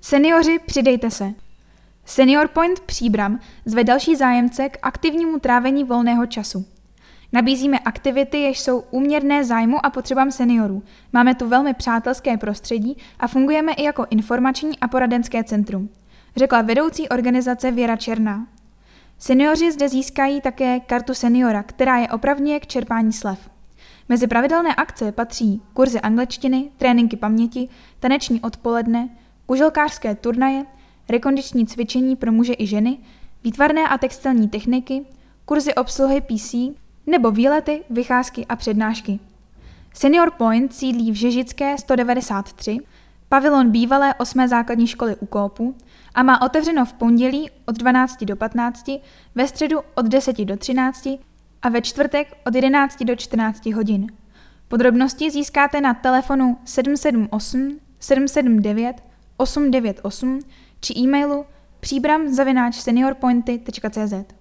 Seniori, přidejte se. Senior Point Příbram zve další zájemce k aktivnímu trávení volného času. Nabízíme aktivity, jež jsou úměrné zájmu a potřebám seniorů. Máme tu velmi přátelské prostředí a fungujeme i jako informační a poradenské centrum, řekla vedoucí organizace Věra Černá. Seniori zde získají také kartu seniora, která je opravňuje k čerpání slev. Mezi pravidelné akce patří kurzy angličtiny, tréninky paměti, taneční odpoledne, kuželkářské turnaje, rekondiční cvičení pro muže i ženy, výtvarné a textilní techniky, kurzy obsluhy PC nebo výlety, vycházky a přednášky. Senior Point sídlí v Žežické 193, pavilon bývalé 8. základní školy u Kópu a má otevřeno v pondělí od 12 do 15, ve středu od 10 do 13 a ve čtvrtek od 11 do 14 hodin. Podrobnosti získáte na telefonu 778 779 898 či e-mailu příbram seniorpointy.cz.